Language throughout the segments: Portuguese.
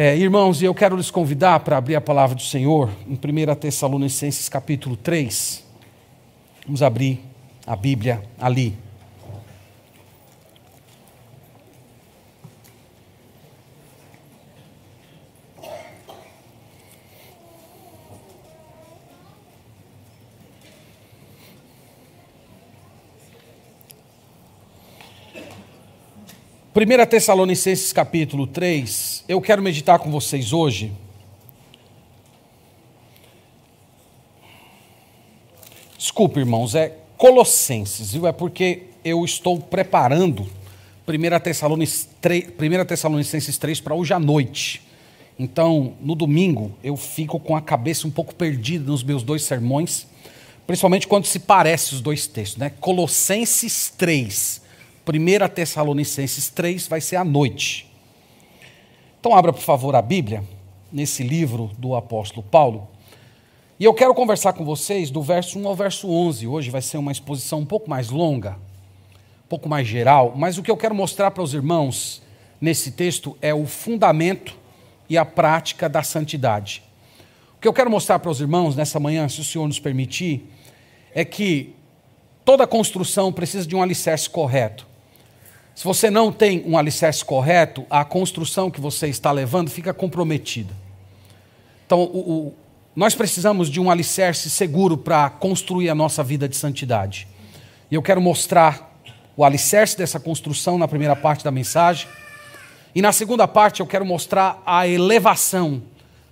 É, irmãos, e eu quero lhes convidar para abrir a palavra do Senhor em 1 Tessalonicenses capítulo 3. Vamos abrir a Bíblia ali. 1 Tessalonicenses capítulo 3, eu quero meditar com vocês hoje. Desculpe, irmãos, é Colossenses, viu? É porque eu estou preparando 1 Tessalonicenses 3, 1 Tessalonicenses 3 para hoje à noite. Então, no domingo, eu fico com a cabeça um pouco perdida nos meus dois sermões, principalmente quando se parece os dois textos, né? Colossenses 3 1 Tessalonicenses 3 vai ser à noite. Então, abra, por favor, a Bíblia, nesse livro do apóstolo Paulo. E eu quero conversar com vocês do verso 1 ao verso 11. Hoje vai ser uma exposição um pouco mais longa, um pouco mais geral, mas o que eu quero mostrar para os irmãos nesse texto é o fundamento e a prática da santidade. O que eu quero mostrar para os irmãos nessa manhã, se o Senhor nos permitir, é que toda construção precisa de um alicerce correto. Se você não tem um alicerce correto, a construção que você está levando fica comprometida. Então, o, o, nós precisamos de um alicerce seguro para construir a nossa vida de santidade. E eu quero mostrar o alicerce dessa construção na primeira parte da mensagem. E na segunda parte, eu quero mostrar a elevação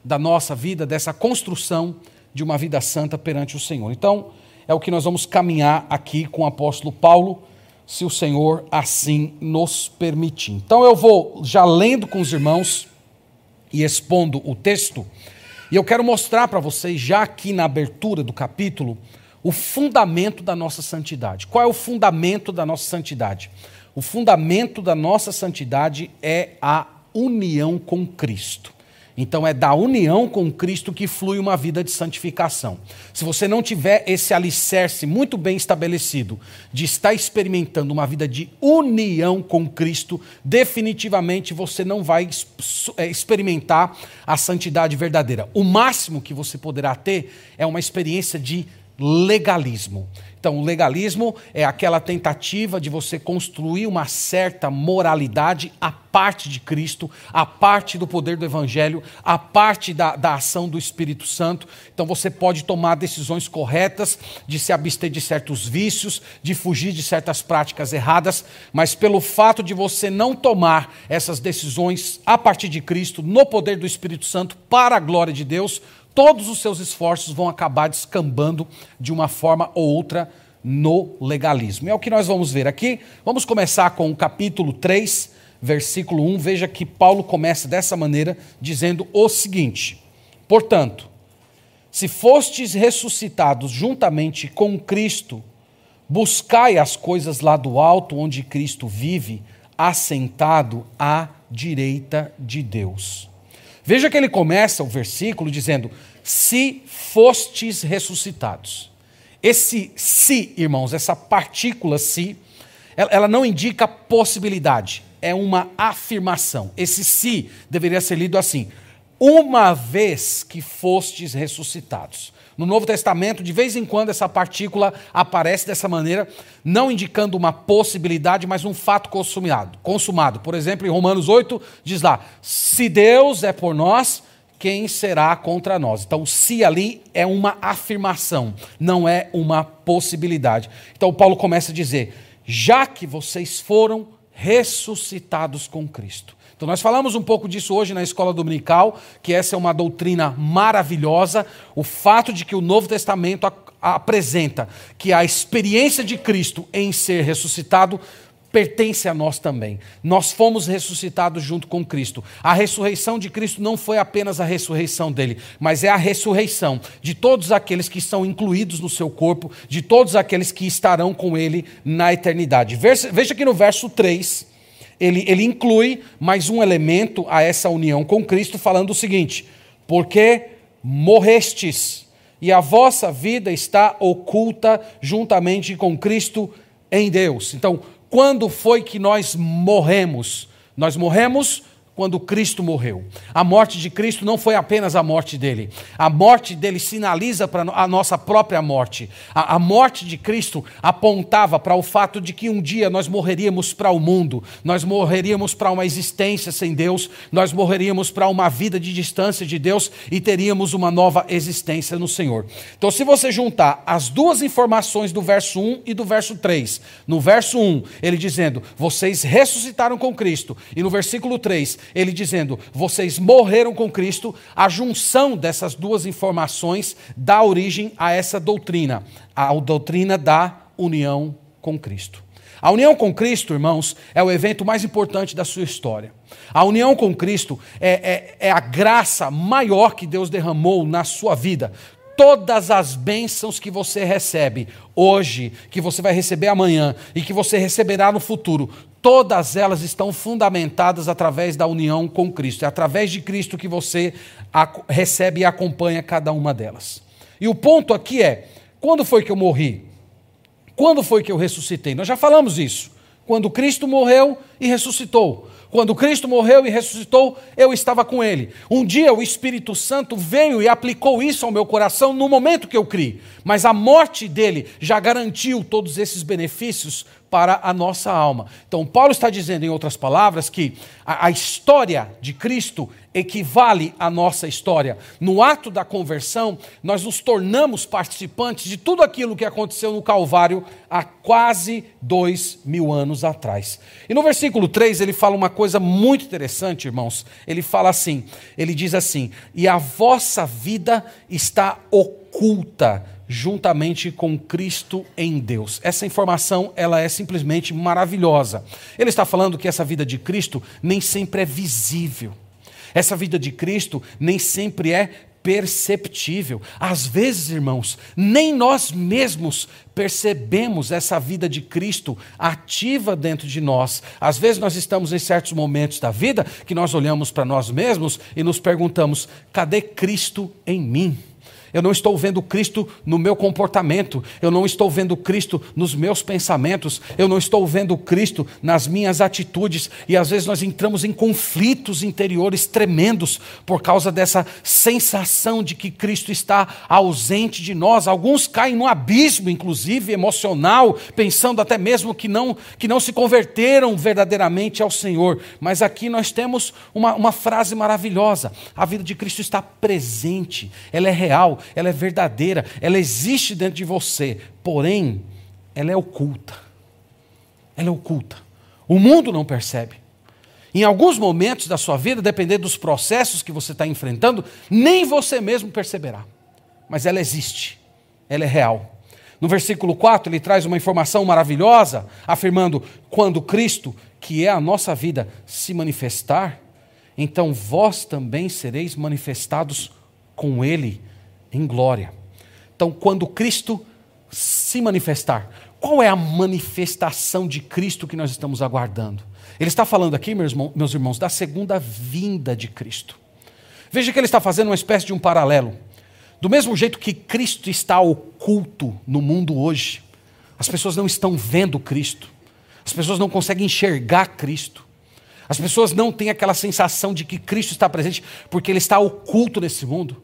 da nossa vida, dessa construção de uma vida santa perante o Senhor. Então, é o que nós vamos caminhar aqui com o apóstolo Paulo se o Senhor assim nos permitir. Então eu vou já lendo com os irmãos e expondo o texto, e eu quero mostrar para vocês, já aqui na abertura do capítulo, o fundamento da nossa santidade. Qual é o fundamento da nossa santidade? O fundamento da nossa santidade é a união com Cristo. Então é da união com Cristo que flui uma vida de santificação. Se você não tiver esse alicerce muito bem estabelecido de estar experimentando uma vida de união com Cristo, definitivamente você não vai é, experimentar a santidade verdadeira. O máximo que você poderá ter é uma experiência de legalismo. Então, o legalismo é aquela tentativa de você construir uma certa moralidade à parte de Cristo, à parte do poder do Evangelho, à parte da, da ação do Espírito Santo. Então, você pode tomar decisões corretas de se abster de certos vícios, de fugir de certas práticas erradas, mas pelo fato de você não tomar essas decisões a partir de Cristo, no poder do Espírito Santo, para a glória de Deus, todos os seus esforços vão acabar descambando de uma forma ou outra no legalismo. É o que nós vamos ver aqui. Vamos começar com o capítulo 3, versículo 1. Veja que Paulo começa dessa maneira, dizendo o seguinte: Portanto, se fostes ressuscitados juntamente com Cristo, buscai as coisas lá do alto, onde Cristo vive, assentado à direita de Deus. Veja que ele começa o versículo dizendo: Se fostes ressuscitados. Esse se, irmãos, essa partícula se, ela não indica possibilidade, é uma afirmação. Esse se deveria ser lido assim: uma vez que fostes ressuscitados. No Novo Testamento, de vez em quando, essa partícula aparece dessa maneira, não indicando uma possibilidade, mas um fato consumado. consumado. Por exemplo, em Romanos 8, diz lá: se Deus é por nós, quem será contra nós? Então, se ali é uma afirmação, não é uma possibilidade. Então, Paulo começa a dizer: já que vocês foram ressuscitados com Cristo. Então, nós falamos um pouco disso hoje na escola dominical, que essa é uma doutrina maravilhosa. O fato de que o Novo Testamento apresenta que a experiência de Cristo em ser ressuscitado pertence a nós também. Nós fomos ressuscitados junto com Cristo. A ressurreição de Cristo não foi apenas a ressurreição dele, mas é a ressurreição de todos aqueles que estão incluídos no seu corpo, de todos aqueles que estarão com ele na eternidade. Veja que no verso 3 ele, ele inclui mais um elemento a essa união com Cristo, falando o seguinte: porque morrestes, e a vossa vida está oculta juntamente com Cristo em Deus. Então, quando foi que nós morremos? Nós morremos quando Cristo morreu. A morte de Cristo não foi apenas a morte dele. A morte dele sinaliza para a nossa própria morte. A, a morte de Cristo apontava para o fato de que um dia nós morreríamos para o mundo, nós morreríamos para uma existência sem Deus, nós morreríamos para uma vida de distância de Deus e teríamos uma nova existência no Senhor. Então, se você juntar as duas informações do verso 1 e do verso 3, no verso 1, ele dizendo: Vocês ressuscitaram com Cristo, e no versículo 3, ele dizendo: vocês morreram com Cristo, a junção dessas duas informações dá origem a essa doutrina, a doutrina da união com Cristo. A união com Cristo, irmãos, é o evento mais importante da sua história. A união com Cristo é, é, é a graça maior que Deus derramou na sua vida todas as bênçãos que você recebe hoje, que você vai receber amanhã e que você receberá no futuro, todas elas estão fundamentadas através da união com Cristo. É através de Cristo que você recebe e acompanha cada uma delas. E o ponto aqui é: quando foi que eu morri? Quando foi que eu ressuscitei? Nós já falamos isso. Quando Cristo morreu e ressuscitou. Quando Cristo morreu e ressuscitou, eu estava com Ele. Um dia o Espírito Santo veio e aplicou isso ao meu coração no momento que eu criei. Mas a morte dele já garantiu todos esses benefícios para a nossa alma. Então, Paulo está dizendo, em outras palavras, que a, a, história de Cristo equivale à nossa história. No ato da conversão, nós nos tornamos participantes de tudo aquilo que aconteceu no Calvário há quase dois mil anos atrás. E no versículo 3 ele fala uma coisa muito interessante, irmãos. Ele fala assim: ele diz assim, e a vossa vida está oculta juntamente com Cristo em Deus. Essa informação, ela é simplesmente maravilhosa. Ele está falando que essa vida de Cristo nem sempre é visível. Essa vida de Cristo nem sempre é perceptível. Às vezes, irmãos, nem nós mesmos percebemos essa vida de Cristo ativa dentro de nós. Às vezes nós estamos em certos momentos da vida que nós olhamos para nós mesmos e nos perguntamos: cadê Cristo em mim? Eu não estou vendo Cristo no meu comportamento, eu não estou vendo Cristo nos meus pensamentos, eu não estou vendo Cristo nas minhas atitudes, e às vezes nós entramos em conflitos interiores tremendos por causa dessa sensação de que Cristo está ausente de nós. Alguns caem no abismo, inclusive emocional, pensando até mesmo que não, que não se converteram verdadeiramente ao Senhor. Mas aqui nós temos uma, uma frase maravilhosa: a vida de Cristo está presente, ela é real, ela é verdadeira, ela existe dentro de você, porém, ela é oculta. Ela é oculta. O mundo não percebe. Em alguns momentos da sua vida, dependendo dos processos que você está enfrentando, nem você mesmo perceberá. Mas ela existe, ela é real. No versículo 4, ele traz uma informação maravilhosa, afirmando: quando Cristo, que é a nossa vida, se manifestar, então vós também sereis manifestados com Ele em glória. Então, quando Cristo se manifestar, qual é a manifestação de Cristo que nós estamos aguardando? Ele está falando aqui, meus irmãos, meus irmãos, da segunda vinda de Cristo. Veja que ele está fazendo uma espécie de um paralelo. Do mesmo jeito que Cristo está oculto no mundo hoje, as pessoas não estão vendo Cristo, as pessoas não conseguem enxergar Cristo, as pessoas não têm aquela sensação de que Cristo está presente porque ele está oculto nesse mundo.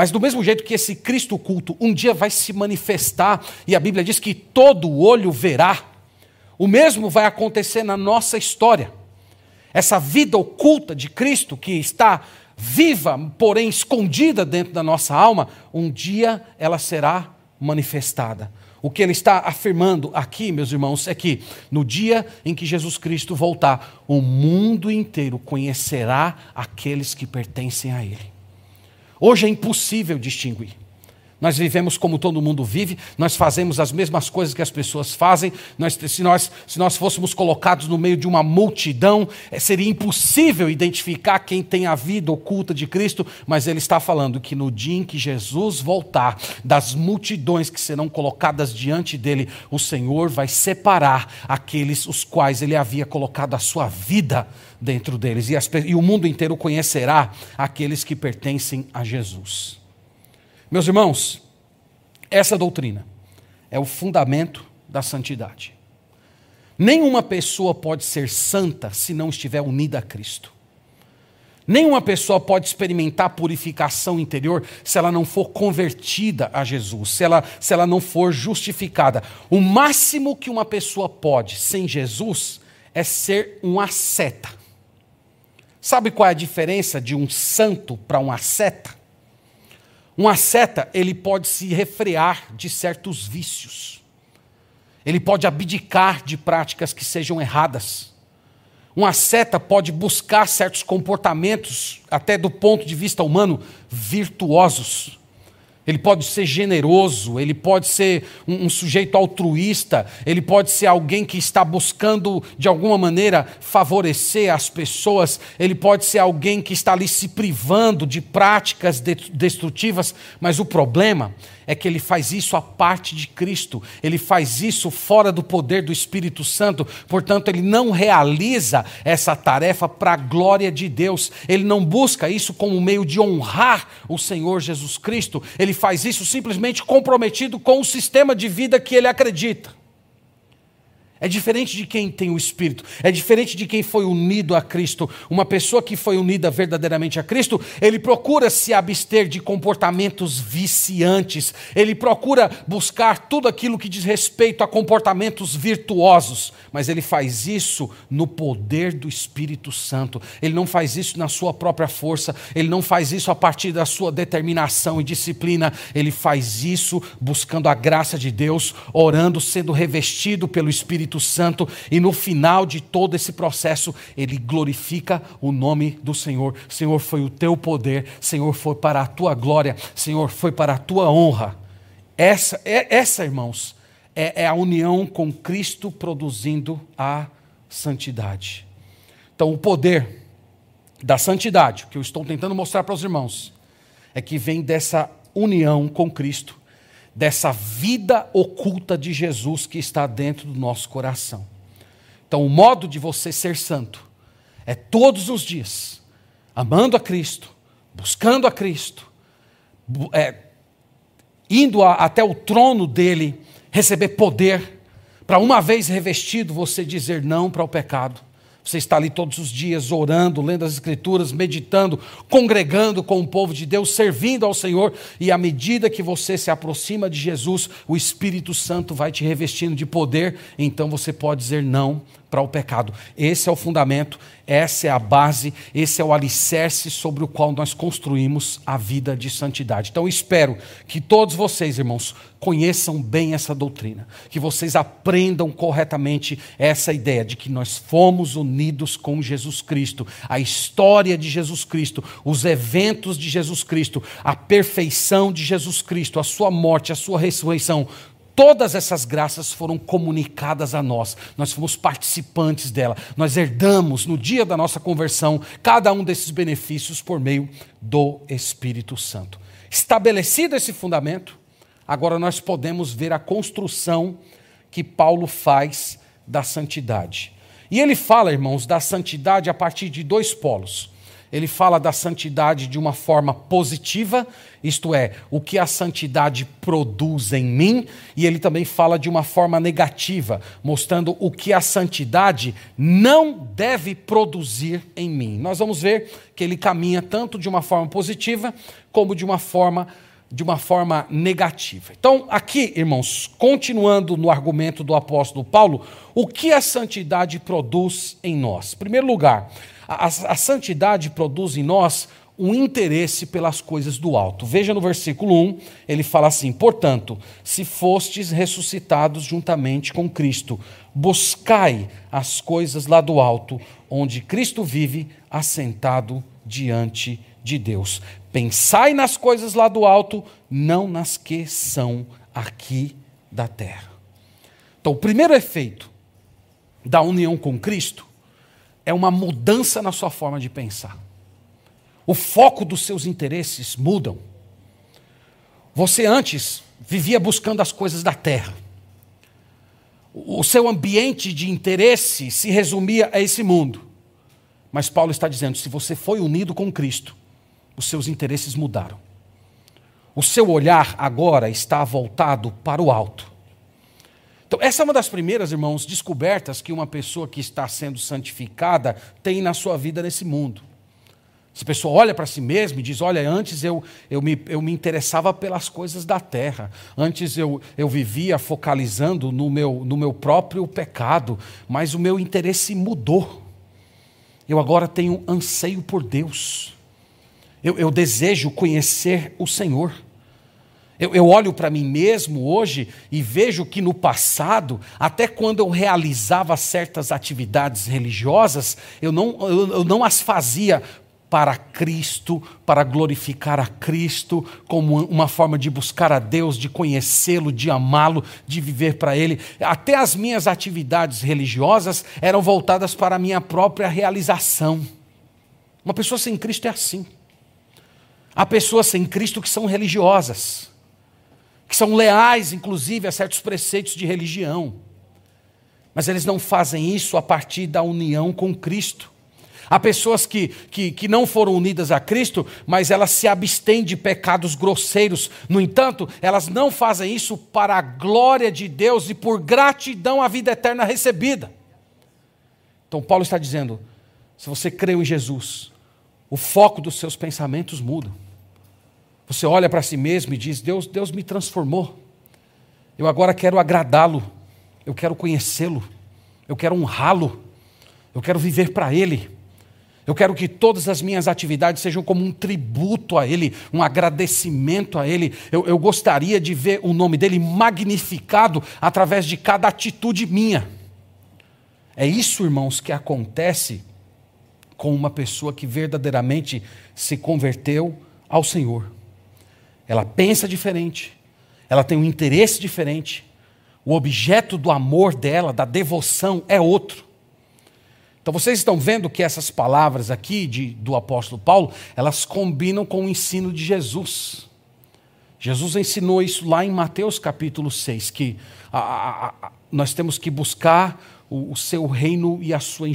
Mas do mesmo jeito que esse Cristo culto um dia vai se manifestar, e a Bíblia diz que todo olho verá, o mesmo vai acontecer na nossa história. Essa vida oculta de Cristo, que está viva, porém escondida dentro da nossa alma, um dia ela será manifestada. O que ele está afirmando aqui, meus irmãos, é que no dia em que Jesus Cristo voltar, o mundo inteiro conhecerá aqueles que pertencem a Ele. Hoje é impossível distinguir. Nós vivemos como todo mundo vive, nós fazemos as mesmas coisas que as pessoas fazem. Nós, se, nós, se nós fôssemos colocados no meio de uma multidão, é, seria impossível identificar quem tem a vida oculta de Cristo, mas ele está falando que no dia em que Jesus voltar, das multidões que serão colocadas diante dele, o Senhor vai separar aqueles os quais ele havia colocado a sua vida dentro deles, e, as, e o mundo inteiro conhecerá aqueles que pertencem a Jesus. Meus irmãos, essa doutrina é o fundamento da santidade. Nenhuma pessoa pode ser santa se não estiver unida a Cristo. Nenhuma pessoa pode experimentar purificação interior se ela não for convertida a Jesus, se ela, se ela não for justificada. O máximo que uma pessoa pode sem Jesus é ser um asceta. Sabe qual é a diferença de um santo para um asceta? Um asceta, ele pode se refrear de certos vícios. Ele pode abdicar de práticas que sejam erradas. Um asceta pode buscar certos comportamentos, até do ponto de vista humano, virtuosos ele pode ser generoso, ele pode ser um, um, sujeito altruísta, ele pode ser alguém que está buscando, de alguma maneira, favorecer as pessoas, ele pode ser alguém que está ali se privando de práticas destrutivas, mas o problema é que ele faz isso à parte de Cristo, ele faz isso fora do poder do Espírito Santo, portanto, ele não realiza essa tarefa para a glória de Deus, ele não busca isso como meio de honrar o Senhor Jesus Cristo, ele faz isso simplesmente comprometido com o sistema de vida que ele acredita. É diferente de quem tem o Espírito, é diferente de quem foi unido a Cristo. Uma pessoa que foi unida verdadeiramente a Cristo, ele procura se abster de comportamentos viciantes, ele procura buscar tudo aquilo que diz respeito a comportamentos virtuosos, mas ele faz isso no poder do Espírito Santo. Ele não faz isso na sua própria força, ele não faz isso a partir da sua determinação e disciplina, ele faz isso buscando a graça de Deus, orando, sendo revestido pelo Espírito Espírito Santo, e no final de todo esse processo, ele glorifica o nome do Senhor. Senhor, foi o teu poder, Senhor, foi para a tua glória, Senhor, foi para a tua honra. Essa, é, essa irmãos, é, é a união com Cristo produzindo a santidade. Então, o poder da santidade, que eu estou tentando mostrar para os irmãos, é que vem dessa união com Cristo dessa vida oculta de Jesus que está dentro do nosso coração. Então, o modo de você ser santo é todos os dias, amando a Cristo, buscando a Cristo, é, indo a, até o trono dele, receber poder, para uma vez revestido você dizer não para o pecado você está ali todos os dias orando, lendo as Escrituras, meditando, congregando com o povo de Deus, servindo ao Senhor, e à medida que você se aproxima de Jesus, o Espírito Santo vai te revestindo de poder, então você pode dizer não para o pecado. Esse é o fundamento, essa é a base, esse é o alicerce sobre o qual nós construímos a vida de santidade. Então espero que todos vocês, irmãos, conheçam bem essa doutrina, que vocês aprendam corretamente essa ideia de que nós fomos unidos com Jesus Cristo, a história de Jesus Cristo, os eventos de Jesus Cristo, a perfeição de Jesus Cristo, a sua morte, a sua ressurreição, Todas essas graças foram comunicadas a nós, nós fomos participantes dela, nós herdamos no dia da nossa conversão cada um desses benefícios por meio do Espírito Santo. Estabelecido esse fundamento, agora nós podemos ver a construção que Paulo faz da santidade. E ele fala, irmãos, da santidade a partir de dois polos ele fala da santidade de uma forma positiva, isto é, o que a santidade produz em mim, e ele também fala de uma forma negativa, mostrando o que a santidade não deve produzir em mim. Nós vamos ver que ele caminha tanto de uma forma positiva como de uma forma de uma forma negativa. Então, aqui, irmãos, continuando no argumento do apóstolo Paulo, o que a santidade produz em nós? Em primeiro lugar, a, a santidade produz em nós um interesse pelas coisas do alto. Veja no versículo 1, ele fala assim: Portanto, se fostes ressuscitados juntamente com Cristo, buscai as coisas lá do alto, onde Cristo vive, assentado diante de Deus. Pensai nas coisas lá do alto, não nas que são aqui da terra. Então, o primeiro efeito da união com Cristo é uma mudança na sua forma de pensar. O foco dos seus interesses mudam. Você antes vivia buscando as coisas da terra. O seu ambiente de interesse se resumia a esse mundo. Mas Paulo está dizendo: se você foi unido com Cristo, os seus interesses mudaram. O seu olhar agora está voltado para o alto. Então, essa é uma das primeiras, irmãos, descobertas que uma pessoa que está sendo santificada tem na sua vida nesse mundo. Essa pessoa olha para si mesma e diz: Olha, antes eu, eu, me, eu me interessava pelas coisas da terra, antes eu, eu vivia focalizando no meu, no meu próprio pecado, mas o meu interesse mudou. Eu agora tenho anseio por Deus, eu, eu desejo conhecer o Senhor. Eu, eu olho para mim mesmo hoje e vejo que no passado, até quando eu realizava certas atividades religiosas, eu não, eu, eu não as fazia para Cristo, para glorificar a Cristo, como uma forma de buscar a Deus, de conhecê-lo, de amá-lo, de viver para Ele. Até as minhas atividades religiosas eram voltadas para a minha própria realização. Uma pessoa sem Cristo é assim. Há pessoas sem Cristo que são religiosas que são leais, inclusive, a certos preceitos de religião. Mas eles não fazem isso a partir da união com Cristo. Há pessoas que, que, que não foram unidas a Cristo, mas elas se abstêm de pecados grosseiros. No entanto, elas não fazem isso para a glória de Deus e por gratidão à vida eterna recebida. Então, Paulo está dizendo: se você creu em Jesus, o foco dos seus pensamentos muda. Você olha para si mesmo e diz: Deus, Deus me transformou. Eu agora quero agradá-lo. Eu quero conhecê-lo. Eu quero honrá-lo. Eu quero viver para Ele. Eu quero que todas as minhas atividades sejam como um tributo a Ele, um agradecimento a Ele. Eu, eu, gostaria de ver o nome dele magnificado através de cada atitude minha. É isso, irmãos, que acontece com uma pessoa que verdadeiramente se converteu ao Senhor ela pensa diferente, ela tem um interesse diferente, o objeto do amor dela, da devoção, é outro. Então vocês estão vendo que essas palavras aqui de, do apóstolo Paulo, elas combinam com o ensino de Jesus. Jesus ensinou isso lá em Mateus capítulo 6, que a, a, a, nós temos que buscar o, seu reino e a sua,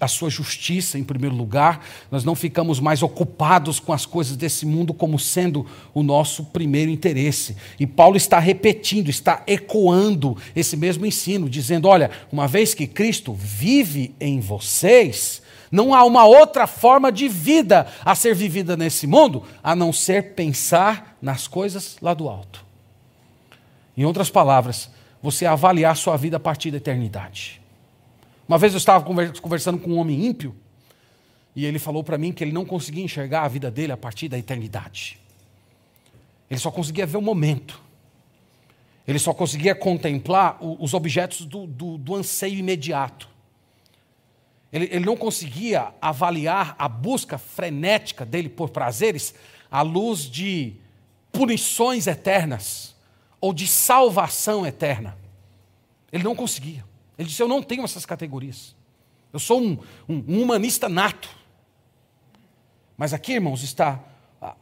a sua justiça em primeiro lugar. Nós não ficamos mais ocupados com as coisas desse mundo como sendo o nosso primeiro interesse. E Paulo está repetindo, está ecoando esse mesmo ensino, dizendo: olha, uma vez que Cristo vive em vocês, não há uma outra forma de vida a ser vivida nesse mundo a não ser pensar nas coisas lá do alto. Em outras palavras, você avaliar sua vida a partir da eternidade. Uma vez eu estava conversando com um homem ímpio e ele falou para mim que ele não conseguia enxergar a vida dele a partir da eternidade. Ele só conseguia ver o momento. Ele só conseguia contemplar os objetos do, do, do anseio imediato. Ele, ele não conseguia avaliar a busca frenética dele por prazeres à luz de punições eternas ou de salvação eterna. Ele não conseguia. Ele disse: Eu não tenho essas categorias. Eu sou um, um, um humanista nato. Mas aqui, irmãos, está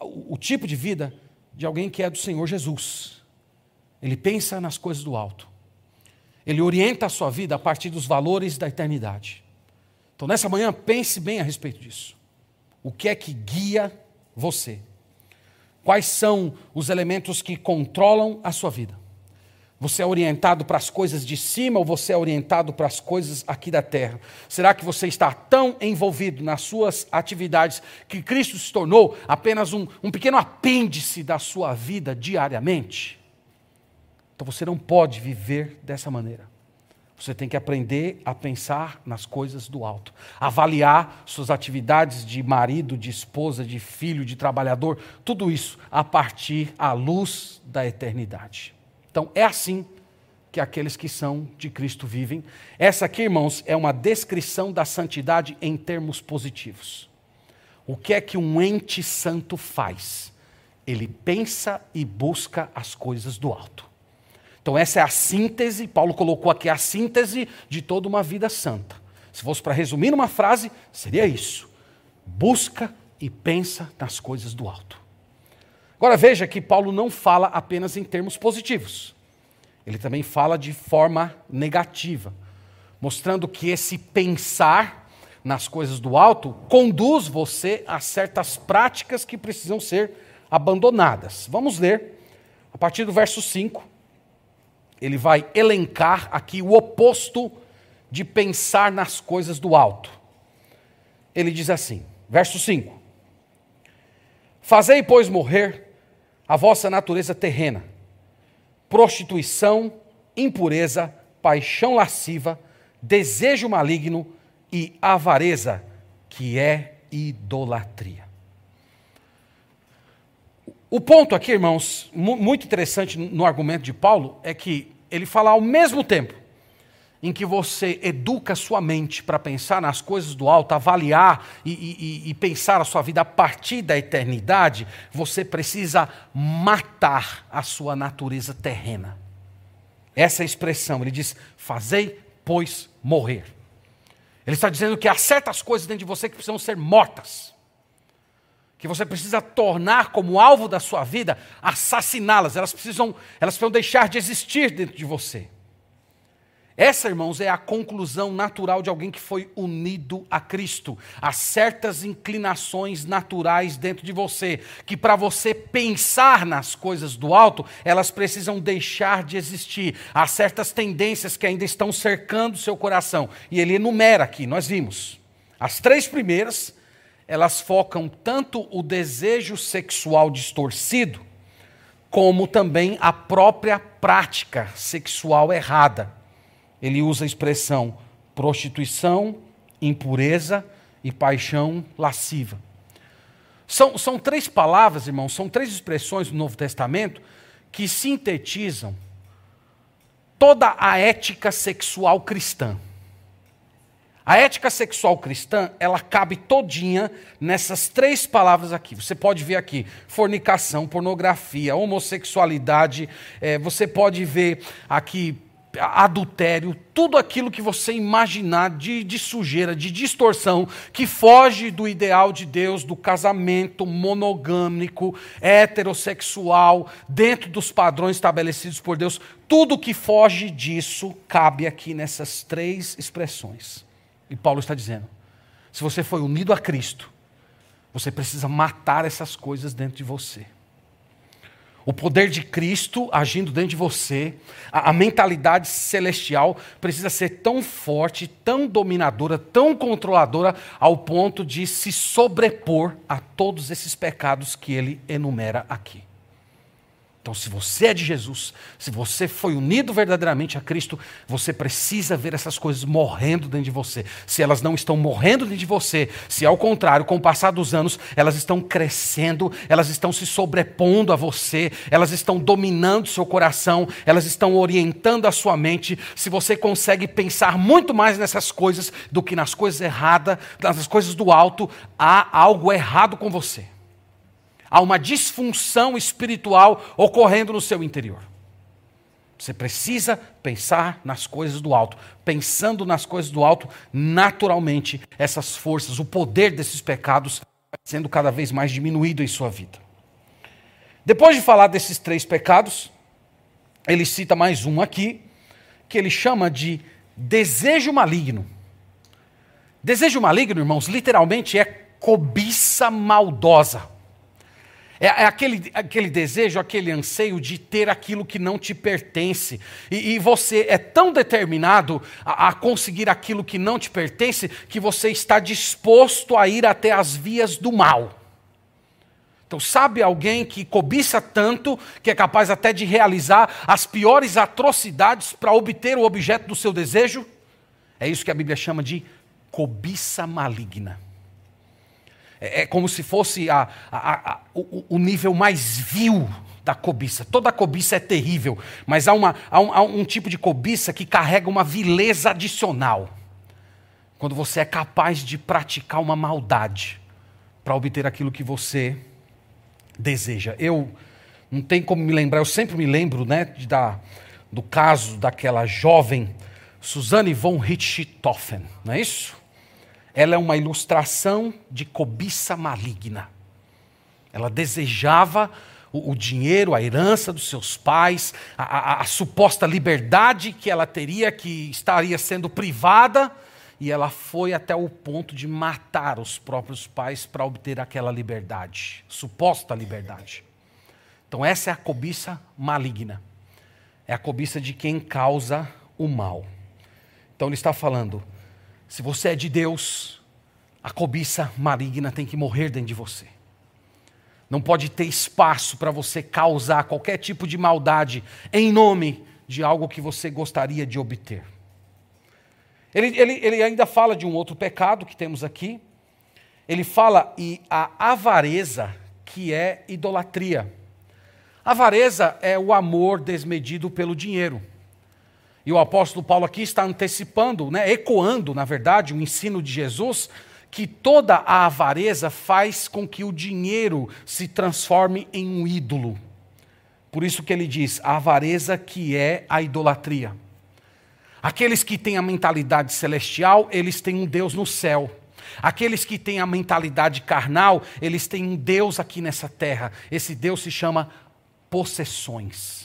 o, o tipo de vida de alguém que é do Senhor Jesus. Ele pensa nas coisas do alto. Ele orienta a sua vida a partir dos valores da eternidade. Então, nessa manhã, pense bem a respeito disso. O que é que guia você? Quais são os elementos que controlam a sua vida? Você é orientado para as coisas de cima ou você é orientado para as coisas aqui da terra? Será que você está tão envolvido nas suas atividades que Cristo se tornou apenas um, um pequeno apêndice da sua vida diariamente? Então você não pode viver dessa maneira. Você tem que aprender a pensar nas coisas do alto, avaliar suas atividades de marido, de esposa, de filho, de trabalhador, tudo isso a partir à luz da eternidade. Então, é assim que aqueles que são de Cristo vivem. Essa aqui, irmãos, é uma descrição da santidade em termos positivos. O que é que um ente santo faz? Ele pensa e busca as coisas do alto. Então, essa é a síntese, Paulo colocou aqui a síntese de toda uma vida santa. Se fosse para resumir numa frase, seria isso: busca e pensa nas coisas do alto. Agora veja que Paulo não fala apenas em termos positivos. Ele também fala de forma negativa, mostrando que esse pensar nas coisas do alto conduz você a certas práticas que precisam ser abandonadas. Vamos ler a partir do verso 5. Ele vai elencar aqui o oposto de pensar nas coisas do alto. Ele diz assim, verso 5: Fazei, pois, morrer a vossa natureza terrena, prostituição, impureza, paixão lasciva, desejo maligno e avareza, que é idolatria. O ponto aqui, irmãos, muito interessante no argumento de Paulo, é que ele fala ao mesmo tempo em que você educa sua mente para pensar nas coisas do alto, avaliar e, e, e, pensar a sua vida a partir da eternidade, você precisa matar a sua natureza terrena. Essa é a expressão, ele diz: fazei, pois, morrer. Ele está dizendo que há certas coisas dentro de você que precisam ser mortas. Que você precisa tornar como alvo da sua vida, assassiná-las. Elas precisam, elas precisam deixar de existir dentro de você. Essa, irmãos, é a conclusão natural de alguém que foi unido a Cristo. Há certas inclinações naturais dentro de você, que para você pensar nas coisas do alto, elas precisam deixar de existir. Há certas tendências que ainda estão cercando o seu coração. E ele enumera aqui, nós vimos. As três primeiras, elas focam tanto o desejo sexual distorcido, como também a própria prática sexual errada ele usa a expressão prostituição, impureza e paixão lasciva. São, são três palavras, irmãos, são três expressões do Novo Testamento que sintetizam toda a ética sexual cristã. A ética sexual cristã, ela cabe todinha nessas três palavras aqui. Você pode ver aqui fornicação, pornografia, homossexualidade. É, você pode ver aqui adultério, tudo aquilo que você imaginar de, de, sujeira, de distorção, que foge do ideal de Deus, do casamento monogâmico, heterossexual, dentro dos padrões estabelecidos por Deus, tudo que foge disso cabe aqui nessas três expressões. E Paulo está dizendo: se você foi unido a Cristo, você precisa matar essas coisas dentro de você o poder de Cristo agindo dentro de você, a, a, mentalidade celestial precisa ser tão forte, tão dominadora, tão controladora, ao ponto de se sobrepor a todos esses pecados que ele enumera aqui. Então, se você é de Jesus, se você foi unido verdadeiramente a Cristo, você precisa ver essas coisas morrendo dentro de você. Se elas não estão morrendo dentro de você, se ao contrário, com o passar dos anos, elas estão crescendo, elas estão se sobrepondo a você, elas estão dominando seu coração, elas estão orientando a sua mente, se você consegue pensar muito mais nessas coisas do que nas coisas erradas, nas coisas do alto, há algo errado com você há uma disfunção espiritual ocorrendo no seu interior. Você precisa pensar nas coisas do alto. Pensando nas coisas do alto, naturalmente, essas forças, o poder desses pecados, vai sendo cada vez mais diminuído em sua vida. Depois de falar desses três pecados, ele cita mais um aqui, que ele chama de desejo maligno. Desejo maligno, irmãos, literalmente é cobiça maldosa. É, é, aquele, aquele desejo, aquele anseio de ter aquilo que não te pertence. E, e você é tão determinado a, a, conseguir aquilo que não te pertence que você está disposto a ir até as vias do mal. Então, sabe alguém que cobiça tanto que é capaz até de realizar as piores atrocidades para obter o objeto do seu desejo? É isso que a Bíblia chama de cobiça maligna. É, é como se fosse a, a, a, o, o nível mais vil da cobiça. Toda cobiça é terrível, mas há, uma, há, um, há, um, tipo de cobiça que carrega uma vileza adicional. Quando você é capaz de praticar uma maldade para obter aquilo que você deseja. Eu não tenho como me lembrar, eu sempre me lembro né, da, do caso daquela jovem Suzanne von Richthofen, não é isso? Ela é uma ilustração de cobiça maligna. Ela desejava o, o dinheiro, a herança dos seus pais, a, a, a suposta liberdade que ela teria, que estaria sendo privada, e ela foi até o ponto de matar os próprios pais para obter aquela liberdade, suposta liberdade. Então, essa é a cobiça maligna. É a cobiça de quem causa o mal. Então, ele está falando: se você é de Deus, a cobiça maligna tem que morrer dentro de você. Não pode ter espaço para você causar qualquer tipo de maldade em nome de algo que você gostaria de obter. Ele, ele, ele ainda fala de um outro pecado que temos aqui. Ele fala e a avareza, que é idolatria. Avareza é o amor desmedido pelo dinheiro. E o apóstolo Paulo aqui está antecipando, né, ecoando, na verdade, o ensino de Jesus, que toda a avareza faz com que o dinheiro se transforme em um ídolo. Por isso que ele diz: a avareza que é a idolatria. Aqueles que têm a mentalidade celestial, eles têm um Deus no céu. Aqueles que têm a mentalidade carnal, eles têm um Deus aqui nessa terra. Esse Deus se chama possessões.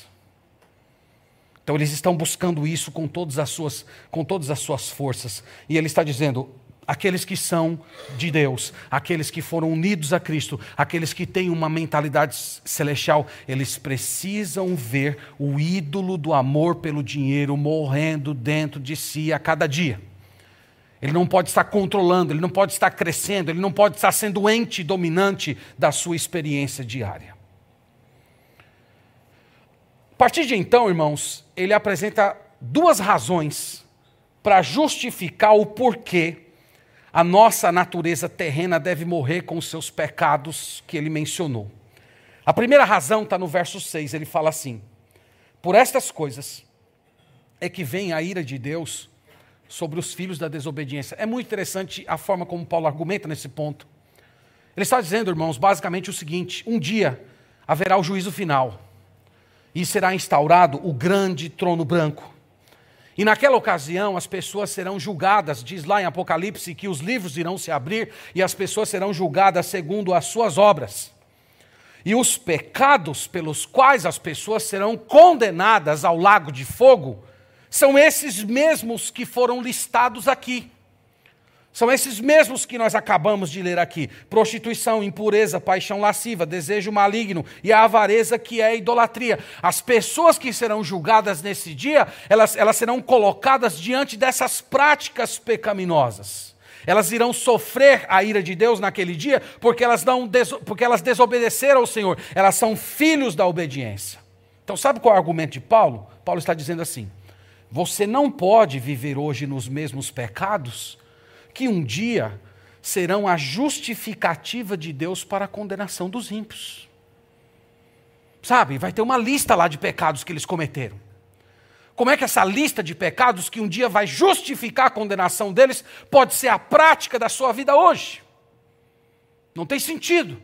Então eles estão buscando isso com todas as suas, com todas as suas forças. E ele está dizendo: aqueles que são de Deus, aqueles que foram unidos a Cristo, aqueles que têm uma mentalidade celestial, eles precisam ver o ídolo do amor pelo dinheiro morrendo dentro de si a cada dia. Ele não pode estar controlando, ele não pode estar crescendo, ele não pode estar sendo ente dominante da sua experiência diária. A partir de então, irmãos, ele apresenta duas razões para justificar o porquê a nossa natureza terrena deve morrer com os seus pecados que ele mencionou. A primeira razão está no verso 6, ele fala assim: Por estas coisas é que vem a ira de Deus sobre os filhos da desobediência. É muito interessante a forma como Paulo argumenta nesse ponto. Ele está dizendo, irmãos, basicamente o seguinte: um dia haverá o juízo final e será instaurado o grande trono branco. E naquela ocasião as pessoas serão julgadas, diz lá em Apocalipse que os livros irão se abrir e as pessoas serão julgadas segundo as suas obras. E os pecados pelos quais as pessoas serão condenadas ao lago de fogo são esses mesmos que foram listados aqui. São esses mesmos que nós acabamos de ler aqui: prostituição, impureza, paixão lasciva, desejo maligno e a avareza que é a idolatria. As pessoas que serão julgadas nesse dia, elas, elas serão colocadas diante dessas práticas pecaminosas. Elas irão sofrer a ira de Deus naquele dia porque elas, não, porque elas desobedeceram ao Senhor. Elas são filhos da obediência. Então, sabe qual é o argumento de Paulo? Paulo está dizendo assim: você não pode viver hoje nos mesmos pecados que um dia serão a justificativa de Deus para a condenação dos ímpios. Sabe, vai ter uma lista lá de pecados que eles cometeram. Como é que essa lista de pecados que um dia vai justificar a condenação deles pode ser a prática da sua vida hoje? Não tem sentido.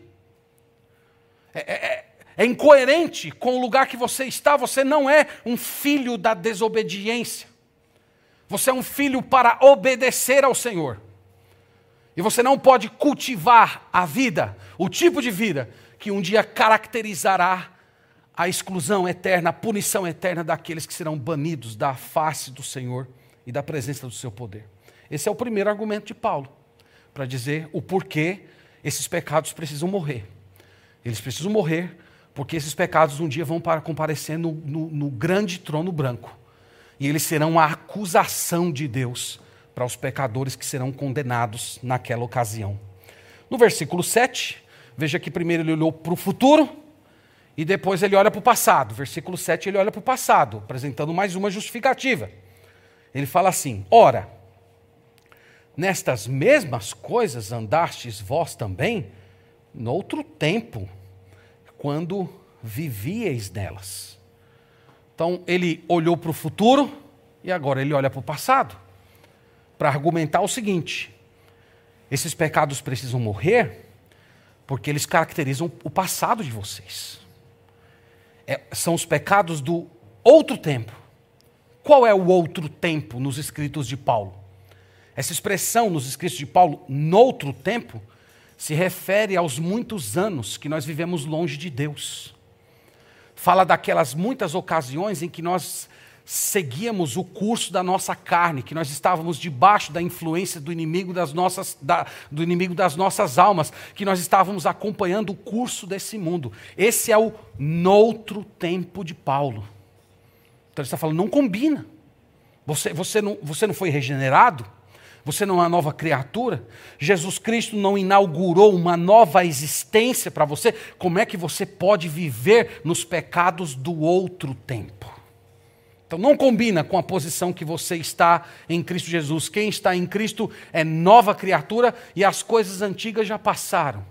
É, é, é, é incoerente com o lugar que você está. Você não é um filho da desobediência. Você é um filho para obedecer ao Senhor. E você não pode cultivar a vida, o tipo de vida que um dia caracterizará a exclusão eterna, a punição eterna daqueles que serão banidos da face do Senhor e da presença do seu poder. Esse é o primeiro argumento de Paulo, para dizer o porquê esses pecados precisam morrer. Eles precisam morrer porque esses pecados um dia vão para comparecer no, no, no grande trono branco. E eles serão a acusação de Deus para os pecadores que serão condenados naquela ocasião. No versículo 7, veja que primeiro ele olhou para o futuro e depois ele olha para o passado. Versículo 7 ele olha para o passado, apresentando mais uma justificativa. Ele fala assim: Ora, nestas mesmas coisas andastes vós também, noutro tempo, quando vivieis nelas. Então ele olhou para o futuro e agora ele olha para o passado para argumentar o seguinte: esses pecados precisam morrer porque eles caracterizam o passado de vocês. É, são os pecados do outro tempo. Qual é o outro tempo nos escritos de Paulo? Essa expressão nos escritos de Paulo, noutro tempo, se refere aos muitos anos que nós vivemos longe de Deus. Fala daquelas muitas ocasiões em que nós seguíamos o curso da nossa carne, que nós estávamos debaixo da influência do inimigo das nossas, da, do inimigo das nossas almas, que nós estávamos acompanhando o curso desse mundo. Esse é o noutro tempo de Paulo. Então ele está falando, não combina. Você, você, não, você não foi regenerado, Você não é uma nova criatura? Jesus Cristo não inaugurou uma nova existência para você? Como é que você pode viver nos pecados do outro tempo? Então não combina com a posição que você está em Cristo Jesus. Quem está em Cristo é nova criatura e as coisas antigas já passaram.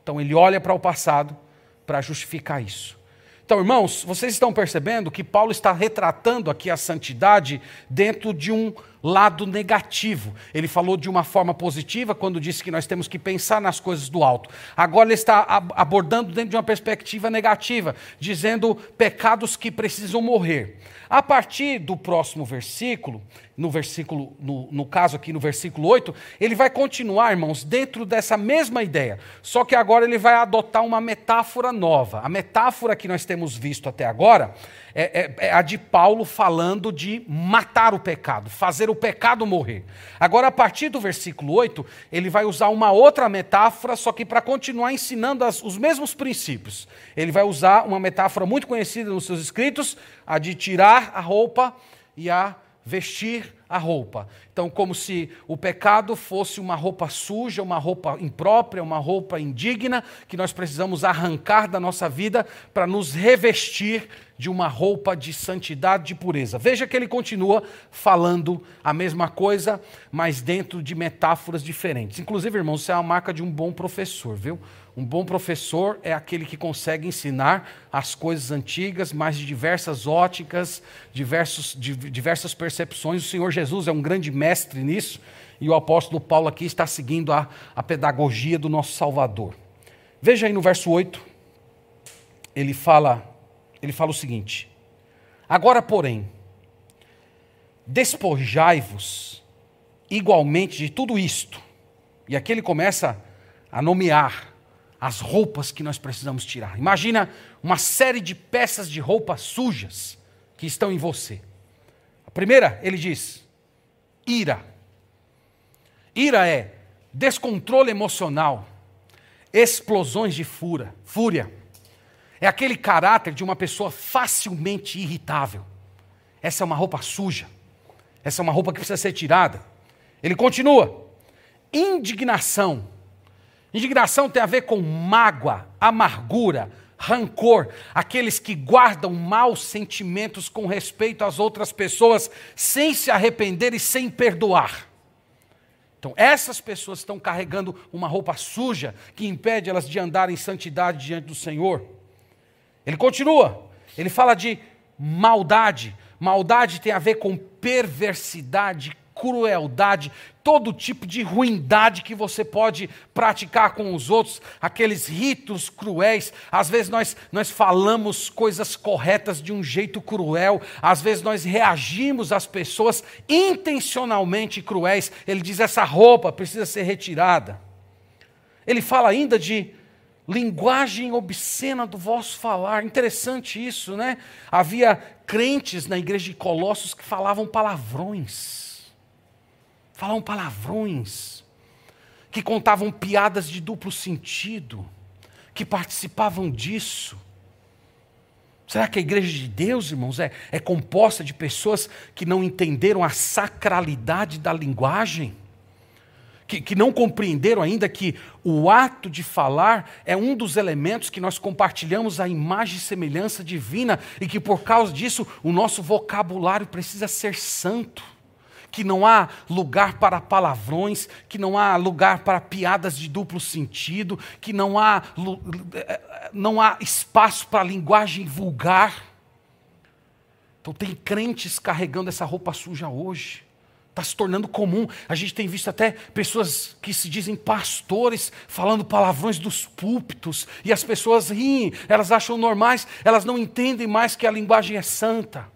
Então ele olha para o passado para justificar isso. Então, irmãos, vocês estão percebendo que Paulo está retratando aqui a santidade dentro de um lado negativo. Ele falou de uma forma positiva quando disse que nós temos que pensar nas coisas do alto. Agora ele está abordando dentro de uma perspectiva negativa, dizendo pecados que precisam morrer. A partir do próximo versículo, no versículo, no, no, caso aqui no versículo 8, ele vai continuar, irmãos, dentro dessa mesma ideia. Só que agora ele vai adotar uma metáfora nova. A metáfora que nós temos visto até agora é, é, é a de Paulo falando de matar o pecado, fazer o pecado morrer. Agora, a partir do versículo 8, ele vai usar uma outra metáfora, só que para continuar ensinando as, os mesmos princípios. Ele vai usar uma metáfora muito conhecida nos seus escritos, a de tirar a roupa e a vestir a roupa. Então, como se o pecado fosse uma roupa suja, uma roupa imprópria, uma roupa indigna, que nós precisamos arrancar da nossa vida para nos revestir de uma roupa de santidade, de pureza. Veja que ele continua falando a mesma coisa, mas dentro de metáforas diferentes. Inclusive, irmãos, isso é uma marca de um bom professor, viu? Um bom professor é aquele que consegue ensinar as coisas antigas, mas de diversas óticas, diversos, de, diversas percepções. O Senhor Jesus é um grande mestre nisso, e o apóstolo Paulo aqui está seguindo a, a pedagogia do nosso Salvador. Veja aí no verso 8, ele fala, ele fala o seguinte: Agora, porém, despojai-vos igualmente de tudo isto. E aqui ele começa a nomear as roupas que nós precisamos tirar. Imagina uma série de peças de roupas sujas que estão em você. A primeira, ele diz: ira. Ira é descontrole emocional, explosões de fúria, fúria. É aquele caráter de uma pessoa facilmente irritável. Essa é uma roupa suja. Essa é uma roupa que precisa ser tirada. Ele continua: indignação Indignação tem a ver com mágoa, amargura, rancor, aqueles que guardam maus sentimentos com respeito às outras pessoas, sem se arrepender e sem perdoar. Então, essas pessoas estão carregando uma roupa suja que impede elas de andar em santidade diante do Senhor. Ele continua, ele fala de maldade. Maldade tem a ver com perversidade, crueldade, todo tipo de ruindade que você pode praticar com os outros, aqueles ritos cruéis. Às vezes nós, nós falamos coisas corretas de um jeito cruel, às vezes nós reagimos às pessoas intencionalmente cruéis. Ele diz: essa roupa precisa ser retirada. Ele fala ainda de linguagem obscena do vosso falar. Interessante isso, né? Havia crentes na igreja de Colossos que falavam palavrões falavam palavrões, que contavam piadas de duplo sentido, que participavam disso. Será que a igreja de Deus, irmãos, é, é composta de pessoas que não entenderam a sacralidade da linguagem? Que, que, não compreenderam ainda que o ato de falar é um dos elementos que nós compartilhamos a imagem e semelhança divina e que por causa disso o nosso vocabulário precisa ser santo que não há lugar para palavrões, que não há lugar para piadas de duplo sentido, que não há, não há espaço para linguagem vulgar. Então, tem crentes carregando essa roupa suja hoje. Está se tornando comum. A gente tem visto até pessoas que se dizem pastores falando palavrões dos púlpitos. E as pessoas riem, elas acham normais, elas não entendem mais que a linguagem é santa.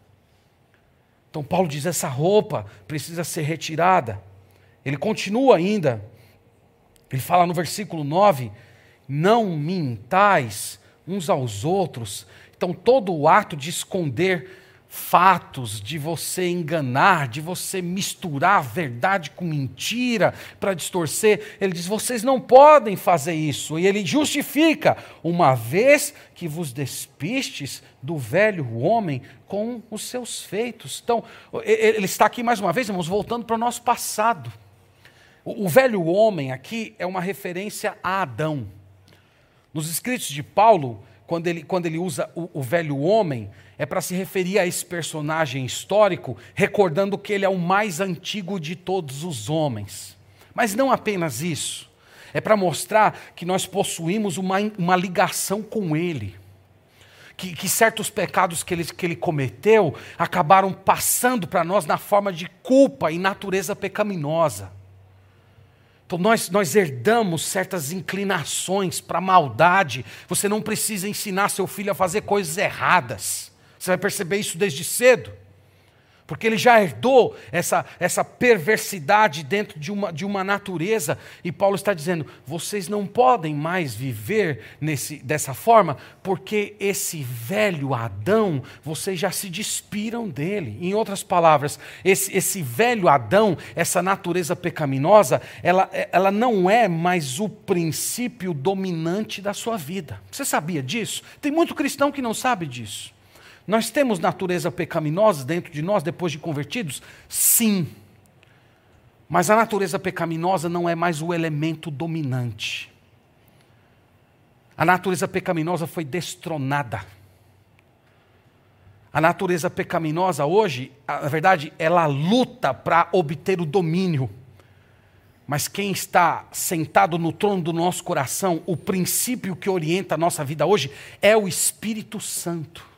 Então Paulo diz: essa roupa precisa ser retirada. Ele continua ainda, ele fala no versículo 9: não mintais uns aos outros. Então, todo o ato de esconder fatos, de você enganar, de você misturar verdade com mentira para distorcer. Ele diz: vocês não podem fazer isso. E ele justifica, uma vez que vos despistes do velho homem com os seus feitos. Então, ele está aqui mais uma vez, irmãos, voltando para o nosso passado. O, velho homem aqui é uma referência a Adão. Nos escritos de Paulo, quando ele, quando ele usa o, o velho homem, é para se referir a esse personagem histórico, recordando que ele é o mais antigo de todos os homens. Mas não apenas isso, é para mostrar que nós possuímos uma, uma ligação com ele. Que, que, certos pecados que ele, que ele cometeu acabaram passando para nós na forma de culpa e natureza pecaminosa. Então nós, nós herdamos certas inclinações para maldade. Você não precisa ensinar seu filho a fazer coisas erradas. Você vai perceber isso desde cedo porque ele já herdou essa, essa perversidade dentro de uma, de uma natureza, e Paulo está dizendo: vocês não podem mais viver nesse, dessa forma, porque esse velho Adão, vocês já se despiram dele. Em outras palavras, esse, esse velho Adão, essa natureza pecaminosa, ela, ela não é mais o princípio dominante da sua vida. Você sabia disso? Tem muito cristão que não sabe disso. Nós temos natureza pecaminosa dentro de nós depois de convertidos? Sim. Mas a natureza pecaminosa não é mais o elemento dominante. A natureza pecaminosa foi destronada. A natureza pecaminosa hoje, na verdade, ela luta para obter o domínio. Mas quem está sentado no trono do nosso coração, o princípio que orienta a nossa vida hoje é o Espírito Santo.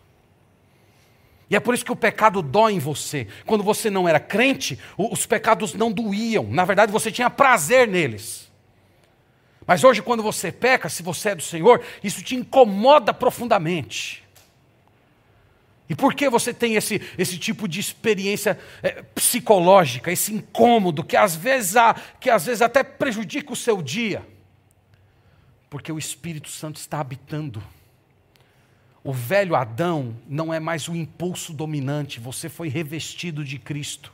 E é por isso que o pecado dói em você. Quando você não era crente, os pecados não doíam. Na verdade, você tinha prazer neles. Mas hoje, quando você peca, se você é do Senhor, isso te incomoda profundamente. E por que você tem esse, esse tipo de experiência é, psicológica, esse incômodo, que às, vezes há, que às vezes até prejudica o seu dia? Porque o Espírito Santo está habitando o velho Adão não é mais o impulso dominante, você foi revestido de Cristo.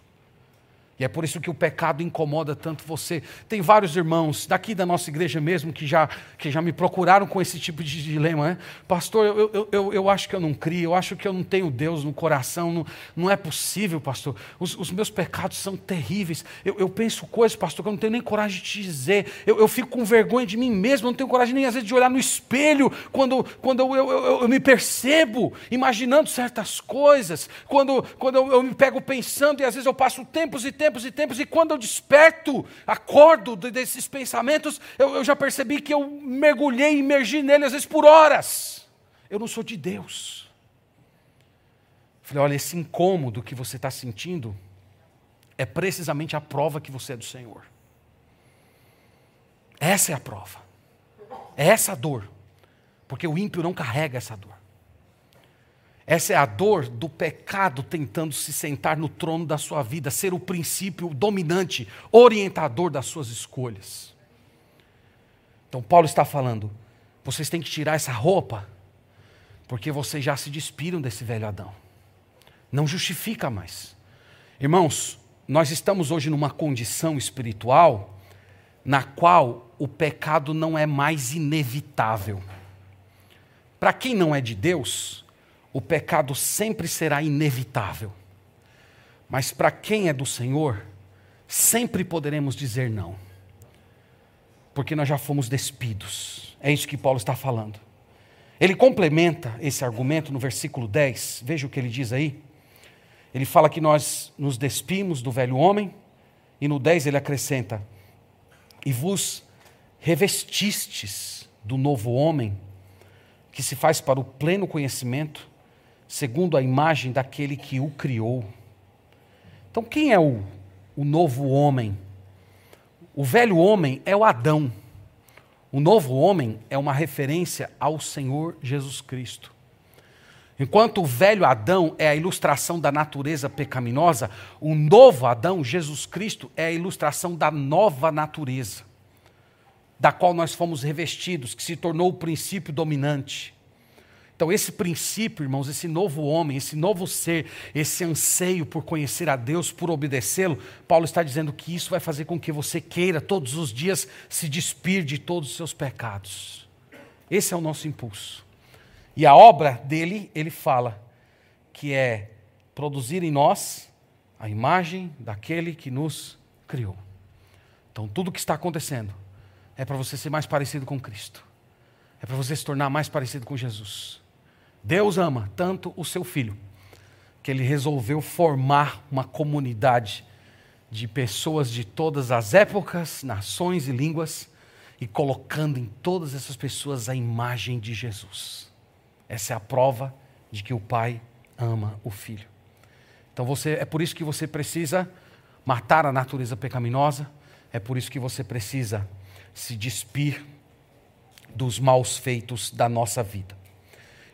E é por isso que o pecado incomoda tanto você. Tem vários irmãos daqui da nossa igreja mesmo que já, que já me procuraram com esse tipo de dilema. Né? Pastor, eu, eu, eu, eu acho que eu não crio, eu acho que eu não tenho Deus no coração. Não, não é possível, pastor. Os, os meus pecados são terríveis. Eu, eu, penso coisas, pastor, que eu não tenho nem coragem de te dizer. Eu, eu fico com vergonha de mim mesmo, não tenho coragem nem às vezes de olhar no espelho quando, quando eu, eu, eu, me percebo imaginando certas coisas. Quando, quando eu, eu me pego pensando e às vezes eu passo tempos e tempos tempos e tempos, e quando eu desperto, acordo desses pensamentos, eu, eu já percebi que eu mergulhei, imergi nele às vezes por horas. Eu não sou de Deus. Falei, olha, esse incômodo que você está sentindo é precisamente a prova que você é do Senhor. Essa é a prova. É essa a dor. Porque o ímpio não carrega essa dor. Essa é a dor do pecado tentando se sentar no trono da sua vida, ser o princípio dominante, orientador das suas escolhas. Então, Paulo está falando: vocês têm que tirar essa roupa, porque vocês já se despiram desse velho Adão. Não justifica mais. Irmãos, nós estamos hoje numa condição espiritual na qual o pecado não é mais inevitável. Para quem não é de Deus, o pecado sempre será inevitável. Mas para quem é do Senhor, sempre poderemos dizer não. Porque nós já fomos despidos. É isso que Paulo está falando. Ele complementa esse argumento no versículo 10. Veja o que ele diz aí. Ele fala que nós nos despimos do velho homem, e no 10 ele acrescenta: E vos revestistes do novo homem, que se faz para o pleno conhecimento segundo a imagem daquele que o criou. Então, quem é o, o novo homem? O velho homem é o Adão. O novo homem é uma referência ao Senhor Jesus Cristo. Enquanto o velho Adão é a ilustração da natureza pecaminosa, o novo Adão, Jesus Cristo, é a ilustração da nova natureza, da qual nós fomos revestidos, que se tornou o princípio dominante. Então, esse princípio, irmãos, esse novo homem, esse novo ser, esse anseio por conhecer a Deus, por obedecê-lo, Paulo está dizendo que isso vai fazer com que você queira todos os dias se despir de todos os seus pecados. Esse é o nosso impulso. E a obra dele, ele fala, que é produzir em nós a imagem daquele que nos criou. Então, tudo que está acontecendo é para você ser mais parecido com Cristo. É para você se tornar mais parecido com Jesus. Deus ama tanto o seu filho que ele resolveu formar uma comunidade de pessoas de todas as épocas, nações e línguas e colocando em todas essas pessoas a imagem de Jesus. Essa é a prova de que o Pai ama o Filho. Então você é por isso que você precisa matar a natureza pecaminosa, é por isso que você precisa se despir dos maus feitos da nossa vida.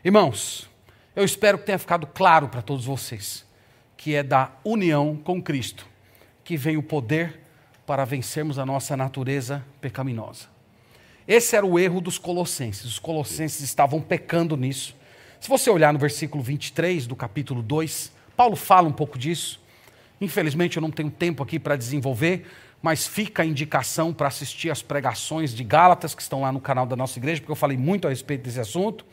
Irmãos, eu espero que tenha ficado claro para todos vocês que é da união com Cristo que vem o poder para vencermos a nossa natureza pecaminosa. Esse era o erro dos colossenses. Os colossenses estavam pecando nisso. Se você olhar no versículo 23 do capítulo 2, Paulo fala um pouco disso. Infelizmente eu não tenho tempo aqui para desenvolver, mas fica a indicação para assistir as pregações de Gálatas que estão lá no canal da nossa igreja, porque eu falei muito a respeito desse assunto.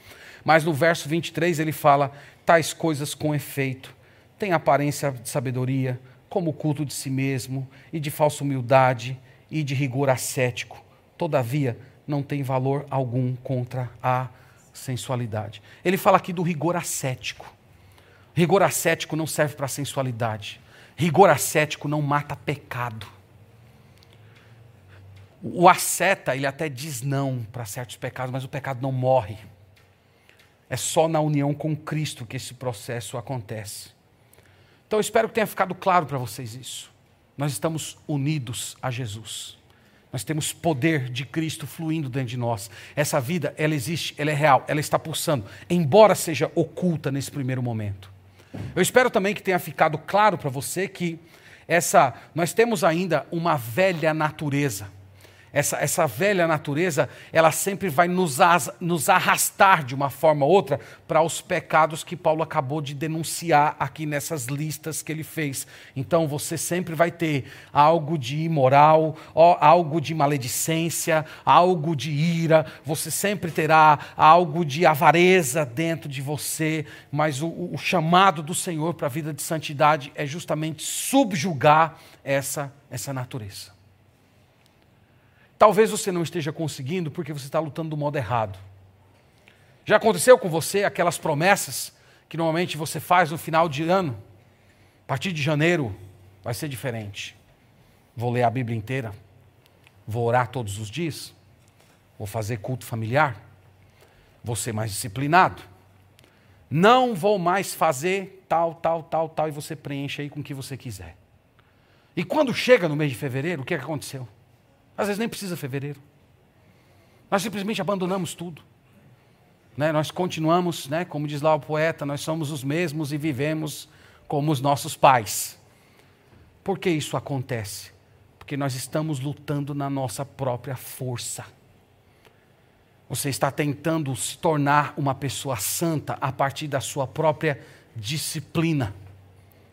Mas no verso 23 ele fala: tais coisas com efeito, têm aparência de sabedoria, como o culto de si mesmo, e de falsa humildade, e de rigor ascético. Todavia, não tem valor algum contra a sensualidade. Ele fala aqui do rigor ascético. Rigor ascético não serve para sensualidade. Rigor ascético não mata pecado. O asceta, ele até diz não para certos pecados, mas o pecado não morre. É só na união com Cristo que esse processo acontece. Então espero que tenha ficado claro para vocês isso. Nós estamos unidos a Jesus. Nós temos poder de Cristo fluindo dentro de nós. Essa vida, ela existe, ela é real, ela está pulsando, embora seja oculta nesse primeiro momento. Eu espero também que tenha ficado claro para você que essa nós temos ainda uma velha natureza essa, essa velha natureza, ela sempre vai nos, as, nos arrastar de uma forma ou outra para os pecados que Paulo acabou de denunciar aqui nessas listas que ele fez. Então você sempre vai ter algo de imoral, algo de maledicência, algo de ira, você sempre terá algo de avareza dentro de você, mas o, o chamado do Senhor para a vida de santidade é justamente subjugar essa, essa natureza. Talvez você não esteja conseguindo porque você está lutando do modo errado. Já aconteceu com você aquelas promessas que normalmente você faz no final de ano? A partir de janeiro vai ser diferente. Vou ler a Bíblia inteira. Vou orar todos os dias. Vou fazer culto familiar. Vou ser mais disciplinado. Não vou mais fazer tal, tal, tal, tal, e você preenche aí com o que você quiser. E quando chega no mês de fevereiro, o que, é aconteceu? Às vezes nem precisa fevereiro. Nós simplesmente abandonamos tudo. Né? Nós continuamos, né? como diz lá o poeta, nós somos os mesmos e vivemos como os nossos pais. Por que isso acontece? Porque nós estamos lutando na nossa própria força. Você está tentando se tornar uma pessoa santa a partir da sua própria disciplina.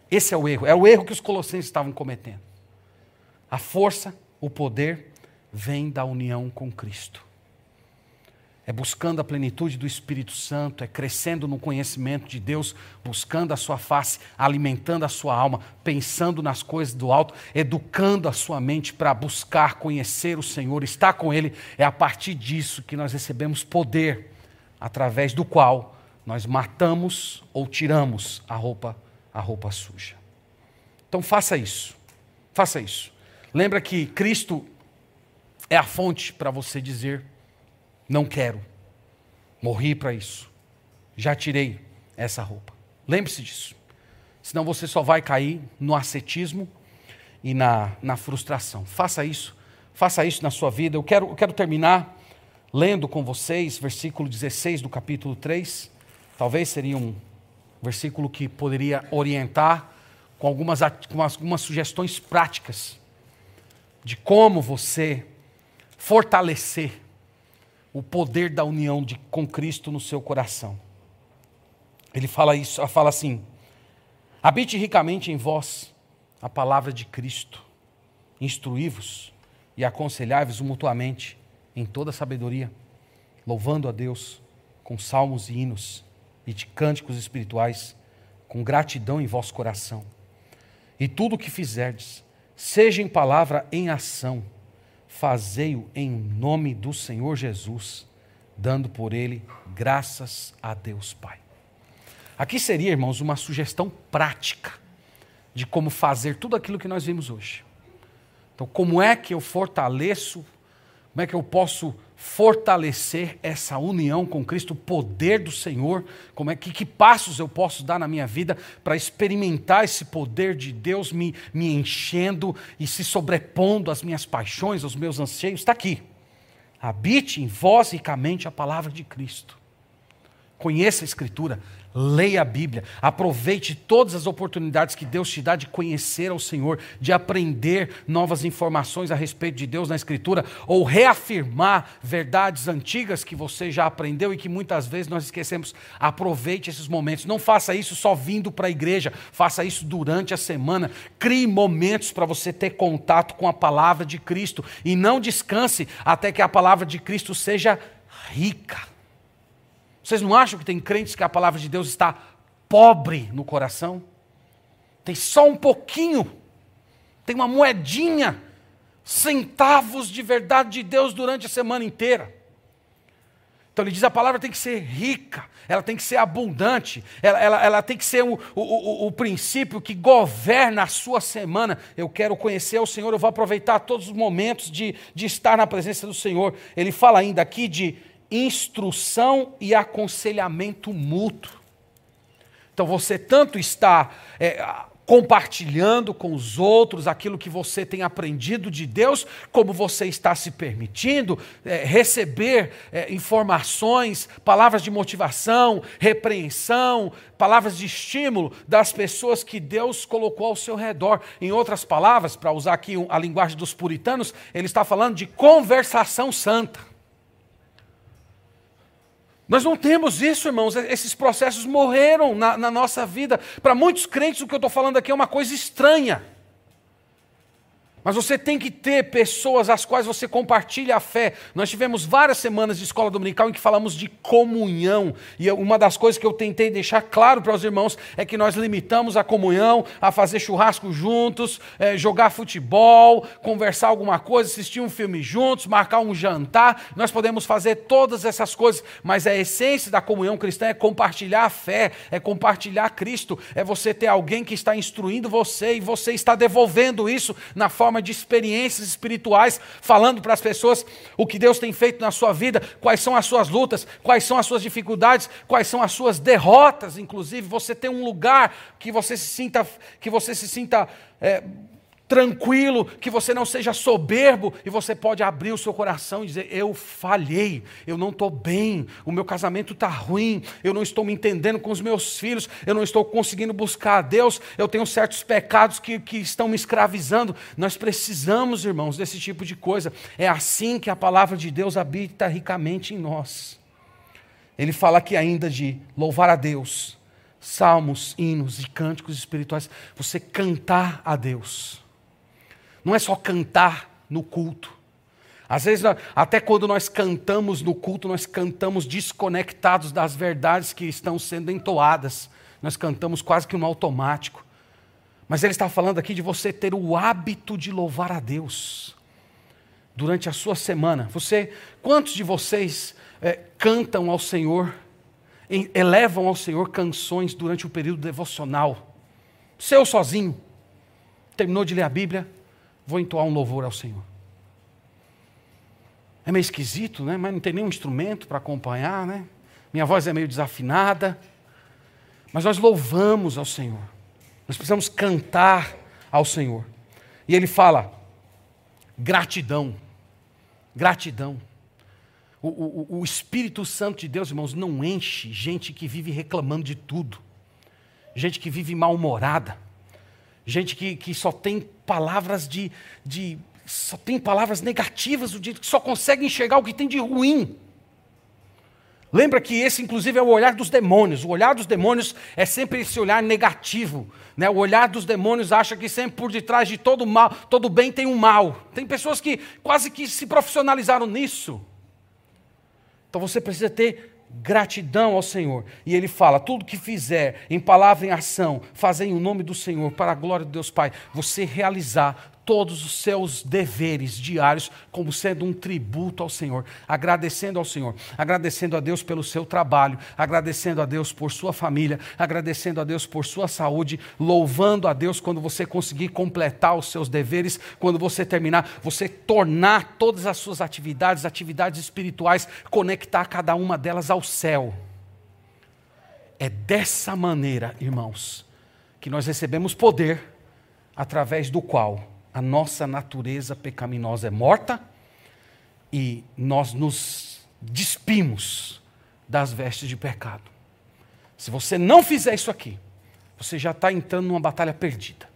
Esse é o erro. É o erro que os colossenses estavam cometendo. A força, o poder vem da união com Cristo. É buscando a plenitude do Espírito Santo, é crescendo no conhecimento de Deus, buscando a sua face, alimentando a sua alma, pensando nas coisas do alto, educando a sua mente para buscar conhecer o Senhor, estar com Ele. É a partir disso que nós recebemos poder, através do qual nós matamos ou tiramos a roupa, a roupa suja. Então faça isso. Faça isso. Lembra que Cristo é a fonte para você dizer: não quero, morri para isso, já tirei essa roupa. Lembre-se disso. Senão você só vai cair no ascetismo e na, na frustração. Faça isso, faça isso na sua vida. Eu quero, eu quero terminar lendo com vocês versículo 16 do capítulo 3. Talvez seria um versículo que poderia orientar com algumas, com algumas sugestões práticas de como você fortalecer o poder da união de, com Cristo no seu coração. Ele fala isso, fala assim: habite ricamente em vós a palavra de Cristo, instruí-vos e aconselhai-vos mutuamente em toda sabedoria, louvando a Deus com salmos e hinos e de cânticos espirituais, com gratidão em vosso coração. E tudo o que fizerdes, seja em palavra, em ação, fazei-o em nome do Senhor Jesus, dando por ele graças a Deus Pai. Aqui seria, irmãos, uma sugestão prática de como fazer tudo aquilo que nós vimos hoje. Então, como é que eu fortaleço, como é que eu posso fortalecer essa união com Cristo, o poder do Senhor, como é que, que passos eu posso dar na minha vida para experimentar esse poder de Deus me, me enchendo e se sobrepondo às minhas paixões, aos meus anseios, está aqui. Habite em vós ricamente a palavra de Cristo. Conheça a Escritura, Leia a Bíblia, aproveite todas as oportunidades que Deus te dá de conhecer ao Senhor, de aprender novas informações a respeito de Deus na Escritura, ou reafirmar verdades antigas que você já aprendeu e que muitas vezes nós esquecemos. Aproveite esses momentos. Não faça isso só vindo para a igreja, faça isso durante a semana. Crie momentos para você ter contato com a palavra de Cristo e não descanse até que a palavra de Cristo seja rica vocês não acham que tem crentes que a palavra de Deus está pobre no coração? Tem só um pouquinho, tem uma moedinha, centavos de verdade de Deus durante a semana inteira. Então ele diz: a palavra tem que ser rica, ela tem que ser abundante, ela, ela, ela tem que ser o, o, o, o, princípio que governa a sua semana. Eu quero conhecer o Senhor, eu vou aproveitar todos os momentos de, de estar na presença do Senhor. Ele fala ainda aqui de instrução e aconselhamento mútuo. Então você tanto está é, compartilhando com os outros aquilo que você tem aprendido de Deus, como você está se permitindo é, receber é, informações, palavras de motivação, repreensão, palavras de estímulo das pessoas que Deus colocou ao seu redor. Em outras palavras, para usar aqui a linguagem dos puritanos, ele está falando de conversação santa. Nós não temos isso, irmãos. Esses processos morreram na, na nossa vida. Para muitos crentes, o que eu estou falando aqui é uma coisa estranha. Mas você tem que ter pessoas às quais você compartilha a fé. Nós tivemos várias semanas de escola dominical em que falamos de comunhão. E uma das coisas que eu tentei deixar claro para os irmãos é que nós limitamos a comunhão a fazer churrasco juntos, é, jogar futebol, conversar alguma coisa, assistir um filme juntos, marcar um jantar. Nós podemos fazer todas essas coisas, mas a essência da comunhão cristã é compartilhar a fé, é compartilhar Cristo, é você ter alguém que está instruindo você e você está devolvendo isso na forma forma de experiências espirituais, falando para as pessoas o que Deus tem feito na sua vida, quais são as suas lutas, quais são as suas dificuldades, quais são as suas derrotas, inclusive. Você tem um lugar que você se sinta, que você se sinta é, tranquilo, que você não seja soberbo e você pode abrir o seu coração e dizer: Eu falhei, eu não estou bem, o meu casamento está ruim, eu não estou me entendendo com os meus filhos, eu não estou conseguindo buscar a Deus, eu tenho certos pecados que, que estão me escravizando. Nós precisamos, irmãos, desse tipo de coisa. É assim que a palavra de Deus habita ricamente em nós. Ele fala aqui ainda de louvar a Deus, salmos, hinos e cânticos espirituais, você cantar a Deus não é só cantar no culto. Às vezes, até quando nós cantamos no culto, nós cantamos desconectados das verdades que estão sendo entoadas. Nós cantamos quase que no automático. Mas ele está falando aqui de você ter o hábito de louvar a Deus durante a sua semana. Você, quantos de vocês é, cantam ao Senhor, elevam ao Senhor canções durante o período devocional? Seu sozinho, terminou de ler a Bíblia, vou entoar um louvor ao Senhor. É meio esquisito, né? Mas não tem nenhum instrumento para acompanhar, né? Minha voz é meio desafinada. Mas nós louvamos ao Senhor. Nós precisamos cantar ao Senhor. E ele fala: gratidão. Gratidão. O, o, o Espírito Santo de Deus, irmãos, não enche gente que vive reclamando de tudo, gente que vive mal-humorada, gente que, que só tem palavras de, de. só tem palavras negativas o dia que só consegue enxergar o que tem de ruim. Lembra que esse, inclusive, é o olhar dos demônios. O olhar dos demônios é sempre esse olhar negativo. Né? O olhar dos demônios acha que sempre por detrás de todo mal, todo bem tem um mal. Tem pessoas que quase que se profissionalizaram nisso. Então você precisa ter gratidão ao Senhor. E ele fala: tudo que fizer, em palavra e em ação, fazer em nome do Senhor, para a glória de Deus Pai. Você realizar todos os seus deveres diários como sendo um tributo ao Senhor, agradecendo ao Senhor, agradecendo a Deus pelo seu trabalho, agradecendo a Deus por sua família, agradecendo a Deus por sua saúde, louvando a Deus quando você conseguir completar os seus deveres, quando você terminar, você tornar todas as suas atividades, atividades espirituais, conectar cada uma delas ao céu. É dessa maneira, irmãos, que nós recebemos poder através do qual a nossa natureza pecaminosa é morta e nós nos despimos das vestes de pecado. Se você não fizer isso aqui, você já está entrando numa batalha perdida.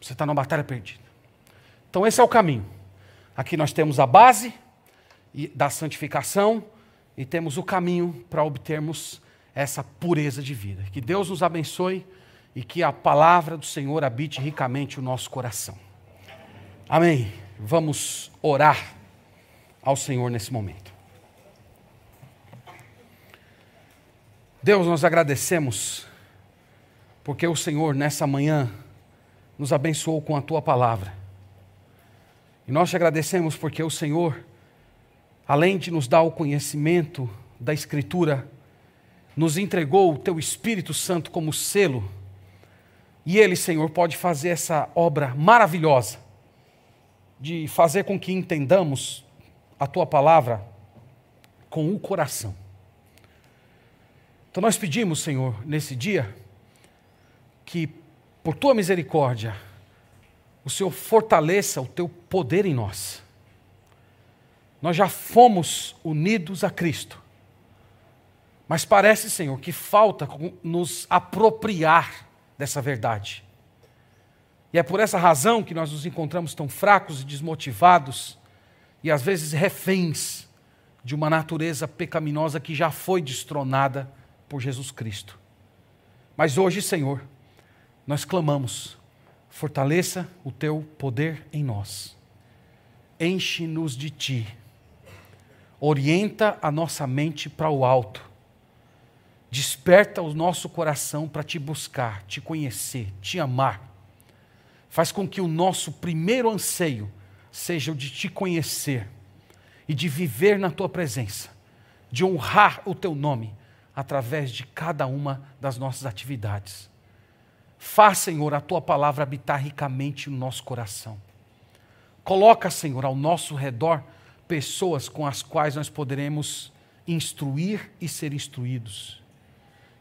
Você está numa batalha perdida. Então, esse é o caminho. Aqui nós temos a base da santificação e temos o caminho para obtermos essa pureza de vida. Que Deus nos abençoe e que a palavra do Senhor habite ricamente o nosso coração. Amém. Vamos orar ao Senhor nesse momento. Deus, nós agradecemos porque o Senhor nessa manhã nos abençoou com a tua palavra. E nós te agradecemos porque o Senhor, além de nos dar o conhecimento da Escritura, nos entregou o teu Espírito Santo como selo e Ele, Senhor, pode fazer essa obra maravilhosa de fazer com que entendamos a Tua palavra com o coração. Então nós pedimos, Senhor, nesse dia, que por Tua misericórdia, o Senhor fortaleça o Teu poder em nós. Nós já fomos unidos a Cristo. Mas parece, Senhor, que falta nos apropriar dessa verdade. E é por essa razão que nós nos encontramos tão fracos e desmotivados e às vezes reféns de uma natureza pecaminosa que já foi destronada por Jesus Cristo. Mas hoje, Senhor, nós clamamos: fortaleça o teu poder em nós, enche-nos de ti, orienta a nossa mente para o alto Desperta o nosso coração para te buscar, te conhecer, te amar. Faz com que o nosso primeiro anseio seja o de te conhecer e de viver na tua presença, de honrar o teu nome através de cada uma das nossas atividades. Faz, Senhor, a tua palavra habitar ricamente no nosso coração. Coloca, Senhor, ao nosso redor pessoas com as quais nós poderemos instruir e ser instruídos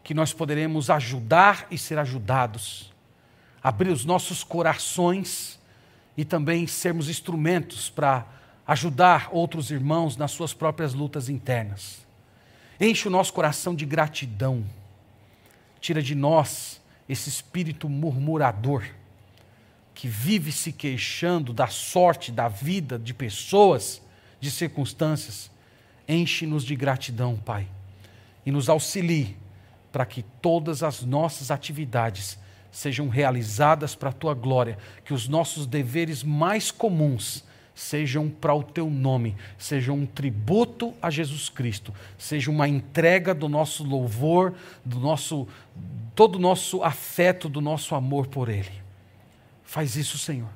que nós poderemos ajudar e ser ajudados, abrir os nossos corações e também sermos instrumentos para ajudar outros irmãos nas suas próprias lutas internas. Enche o nosso coração de gratidão, tira de nós esse espírito murmurador que vive se queixando da sorte, da vida, de pessoas, de circunstâncias. Enche-nos de gratidão, Pai, e nos auxilie para que todas as nossas atividades sejam realizadas para a tua glória, que os nossos deveres mais comuns sejam para o teu nome, sejam um tributo a Jesus Cristo, seja uma entrega do nosso louvor, do nosso todo o nosso afeto, do nosso amor por ele. Faz isso, Senhor.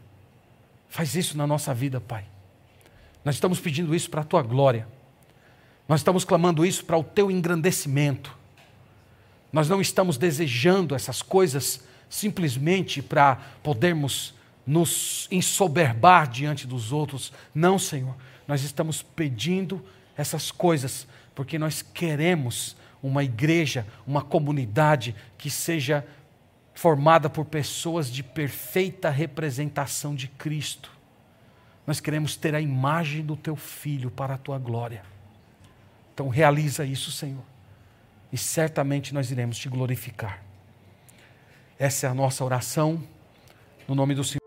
Faz isso na nossa vida, Pai. Nós estamos pedindo isso para a tua glória. Nós estamos clamando isso para o teu engrandecimento. Nós não estamos desejando essas coisas simplesmente para podermos nos ensoberbar diante dos outros. Não, Senhor. Nós estamos pedindo essas coisas porque nós queremos uma igreja, uma comunidade que seja formada por pessoas de perfeita representação de Cristo. Nós queremos ter a imagem do teu filho para a tua glória. Então realiza isso, Senhor e certamente nós iremos te glorificar. Essa é a nossa oração, no nome do Senhor.